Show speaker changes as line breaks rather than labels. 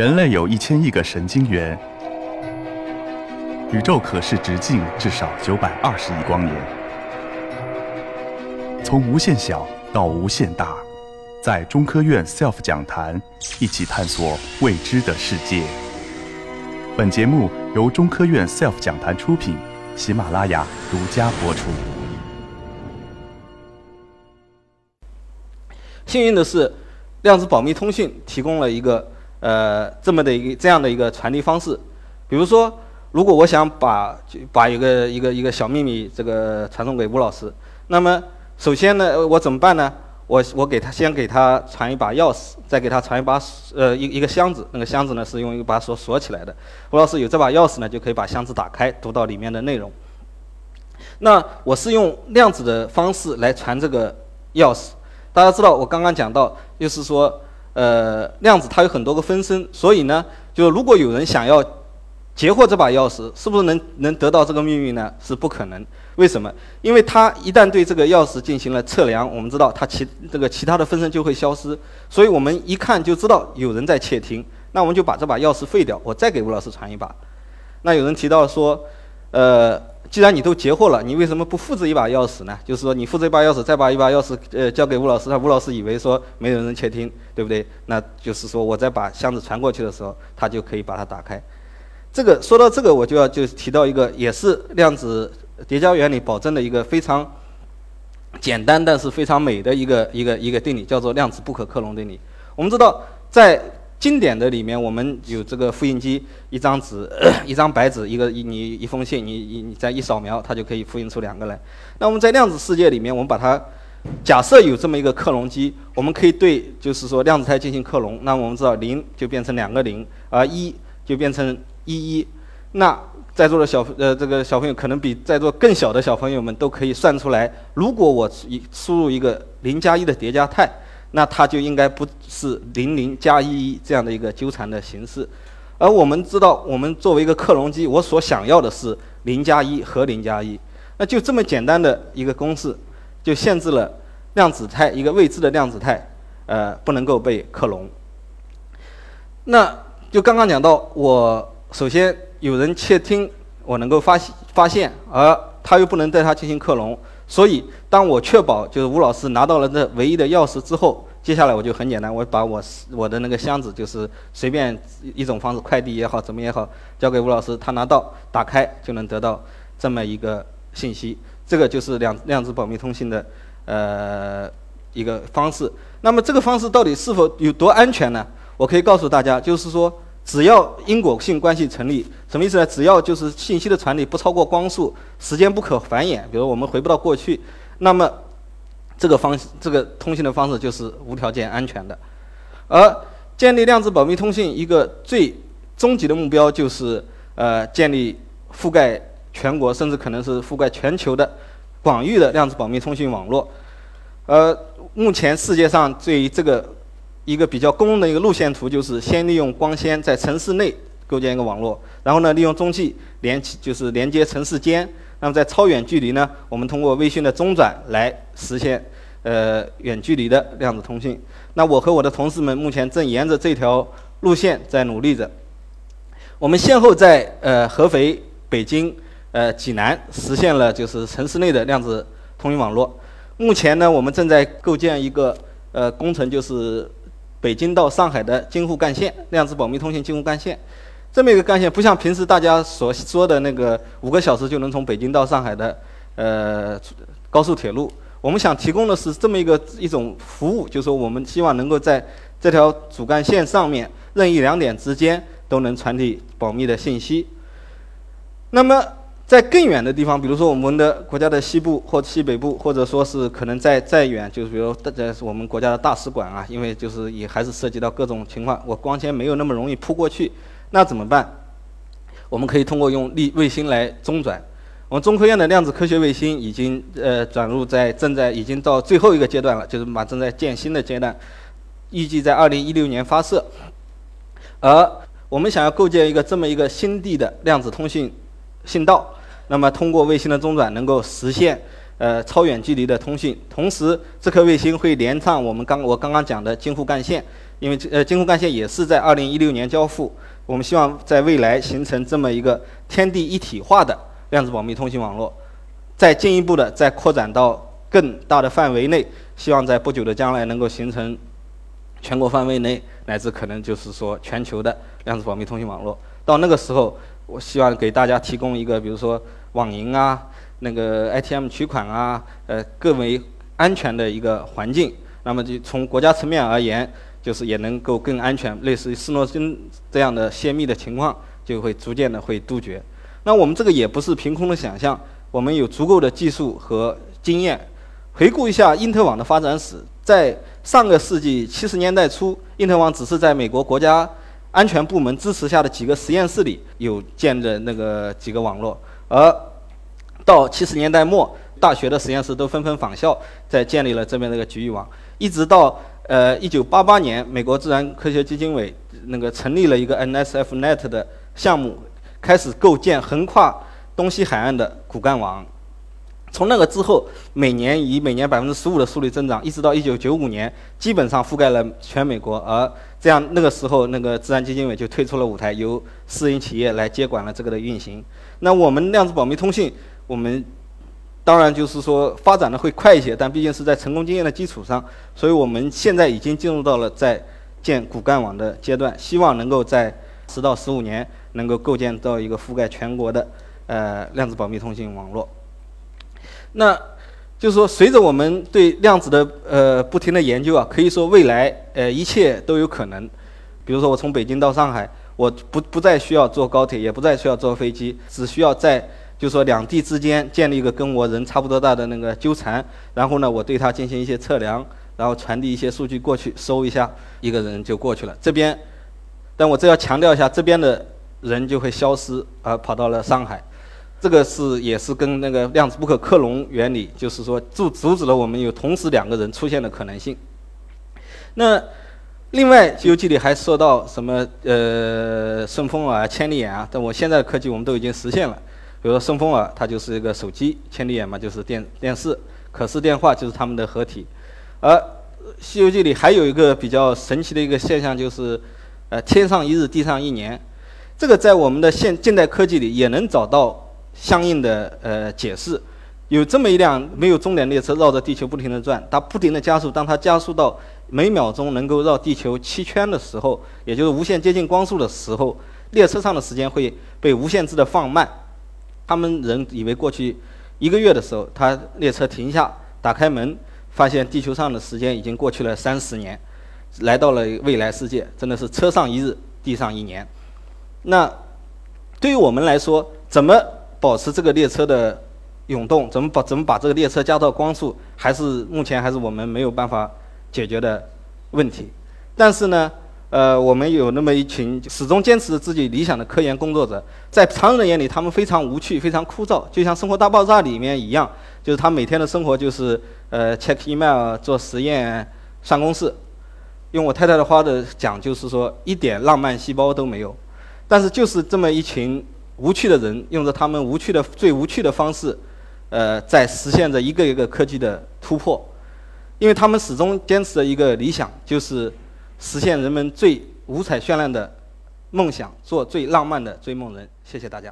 人类有一千亿个神经元，宇宙可视直径至少九百二十亿光年。从无限小到无限大，在中科院 SELF 讲坛一起探索未知的世界。本节目由中科院 SELF 讲坛出品，喜马拉雅独家播出。
幸运的是，量子保密通讯提供了一个呃这么的一个这样的一个传递方式。比如说，如果我想把把一个一个一个小秘密这个传送给吴老师，那么首先呢，我怎么办呢？我我给他先给他传一把钥匙，再给他传一把呃一一个箱子，那个箱子呢是用一把锁锁起来的。吴老师有这把钥匙呢，就可以把箱子打开，读到里面的内容。那我是用量子的方式来传这个钥匙。大家知道，我刚刚讲到，就是说，呃，量子它有很多个分身，所以呢，就如果有人想要截获这把钥匙，是不是能能得到这个秘密呢？是不可能。为什么？因为它一旦对这个钥匙进行了测量，我们知道它其这个其他的分身就会消失，所以我们一看就知道有人在窃听，那我们就把这把钥匙废掉，我再给吴老师传一把。那有人提到说，呃。既然你都截获了，你为什么不复制一把钥匙呢？就是说，你复制一把钥匙，再把一把钥匙呃交给吴老师，那吴老师以为说没有人窃听，对不对？那就是说，我再把箱子传过去的时候，他就可以把它打开。这个说到这个，我就要就提到一个，也是量子叠加原理保证的一个非常简单但是非常美的一个一个一个定理，叫做量子不可克隆定理。我们知道在经典的里面，我们有这个复印机，一张纸，一张白纸，一个一你一封信，你你你再一扫描，它就可以复印出两个来。那我们在量子世界里面，我们把它假设有这么一个克隆机，我们可以对就是说量子态进行克隆。那我们知道零就变成两个零，而一就变成一一。那在座的小呃这个小朋友可能比在座更小的小朋友们都可以算出来，如果我一输入一个零加一的叠加态。那它就应该不是零零加一一这样的一个纠缠的形式，而我们知道，我们作为一个克隆机，我所想要的是零加一和零加一，那就这么简单的一个公式，就限制了量子态一个未知的量子态，呃，不能够被克隆。那就刚刚讲到，我首先有人窃听，我能够发发现，而他又不能对它进行克隆。所以，当我确保就是吴老师拿到了这唯一的钥匙之后，接下来我就很简单，我把我我的那个箱子就是随便一种方式，快递也好，怎么也好，交给吴老师，他拿到打开就能得到这么一个信息。这个就是量量子保密通信的呃一个方式。那么这个方式到底是否有多安全呢？我可以告诉大家，就是说。只要因果性关系成立，什么意思呢？只要就是信息的传递不超过光速，时间不可繁衍，比如我们回不到过去，那么这个方这个通信的方式就是无条件安全的。而建立量子保密通信一个最终极的目标就是呃建立覆盖全国甚至可能是覆盖全球的广域的量子保密通信网络。呃，目前世界上对于这个一个比较公用的一个路线图，就是先利用光纤在城市内构建一个网络，然后呢，利用中继连起，就是连接城市间。那么在超远距离呢，我们通过微讯的中转来实现呃远距离的量子通信。那我和我的同事们目前正沿着这条路线在努力着。我们先后在呃合肥、北京、呃济南实现了就是城市内的量子通讯网络。目前呢，我们正在构建一个呃工程，就是。北京到上海的京沪干线，量子保密通信京沪干线，这么一个干线，不像平时大家所说的那个五个小时就能从北京到上海的呃高速铁路。我们想提供的是这么一个一种服务，就是说我们希望能够在这条主干线上面任意两点之间都能传递保密的信息。那么。在更远的地方，比如说我们的国家的西部或西北部，或者说是可能在再远，就是比如在我们国家的大使馆啊，因为就是也还是涉及到各种情况，我光纤没有那么容易铺过去，那怎么办？我们可以通过用力卫星来中转。我们中科院的量子科学卫星已经呃转入在正在已经到最后一个阶段了，就是马正在建新的阶段，预计在二零一六年发射。而我们想要构建一个这么一个新地的量子通信信道。那么，通过卫星的中转，能够实现呃超远距离的通信。同时，这颗卫星会连上我们刚我刚刚讲的京沪干线，因为呃京沪干线也是在二零一六年交付，我们希望在未来形成这么一个天地一体化的量子保密通信网络，再进一步的再扩展到更大的范围内，希望在不久的将来能够形成全国范围内乃至可能就是说全球的量子保密通信网络。到那个时候，我希望给大家提供一个，比如说网银啊，那个 ATM 取款啊，呃，更为安全的一个环境。那么就从国家层面而言，就是也能够更安全，类似于斯诺登这样的泄密的情况，就会逐渐的会杜绝。那我们这个也不是凭空的想象，我们有足够的技术和经验。回顾一下因特网的发展史，在上个世纪七十年代初，因特网只是在美国国家安全部门支持下的几个实验室里有建的那个几个网络，而到七十年代末，大学的实验室都纷纷仿效，在建立了这边那个局域网。一直到呃一九八八年，美国自然科学基金委那个成立了一个 NSFNet 的项目，开始构建横跨东西海岸的骨干网。从那个之后，每年以每年百分之十五的速率增长，一直到一九九五年，基本上覆盖了全美国。而这样那个时候，那个自然基金委就退出了舞台，由私营企业来接管了这个的运行。那我们量子保密通信，我们。当然，就是说发展的会快一些，但毕竟是在成功经验的基础上，所以我们现在已经进入到了在建骨干网的阶段，希望能够在十到十五年能够构建到一个覆盖全国的呃量子保密通信网络。那就是说，随着我们对量子的呃不停的研究啊，可以说未来呃一切都有可能。比如说，我从北京到上海，我不不再需要坐高铁，也不再需要坐飞机，只需要在就说两地之间建立一个跟我人差不多大的那个纠缠，然后呢，我对它进行一些测量，然后传递一些数据过去，收一下，一个人就过去了。这边，但我这要强调一下，这边的人就会消失，而跑到了上海。这个是也是跟那个量子不可克隆原理，就是说阻阻止了我们有同时两个人出现的可能性。那另外，《西游记》里还说到什么呃顺风耳、千里眼啊？但我现在的科技我们都已经实现了。比如说顺风耳，它就是一个手机；千里眼嘛，就是电电视；可视电话就是它们的合体。而《西游记》里还有一个比较神奇的一个现象，就是呃，天上一日，地上一年。这个在我们的现近代科技里也能找到相应的呃解释。有这么一辆没有终点列车绕着地球不停地转，它不停地加速。当它加速到每秒钟能够绕地球七圈的时候，也就是无限接近光速的时候，列车上的时间会被无限制的放慢。他们人以为过去一个月的时候，他列车停下，打开门，发现地球上的时间已经过去了三十年，来到了未来世界，真的是车上一日，地上一年。那对于我们来说，怎么保持这个列车的涌动？怎么把怎么把这个列车加到光速？还是目前还是我们没有办法解决的问题。但是呢？呃，我们有那么一群始终坚持自己理想的科研工作者，在常人眼里，他们非常无趣、非常枯燥，就像《生活大爆炸》里面一样，就是他每天的生活就是呃 check email、做实验、上公式。用我太太的话的讲，就是说一点浪漫细胞都没有。但是就是这么一群无趣的人，用着他们无趣的最无趣的方式，呃，在实现着一个一个科技的突破，因为他们始终坚持的一个理想就是。实现人们最五彩绚烂的梦想，做最浪漫的追梦人。谢谢大家。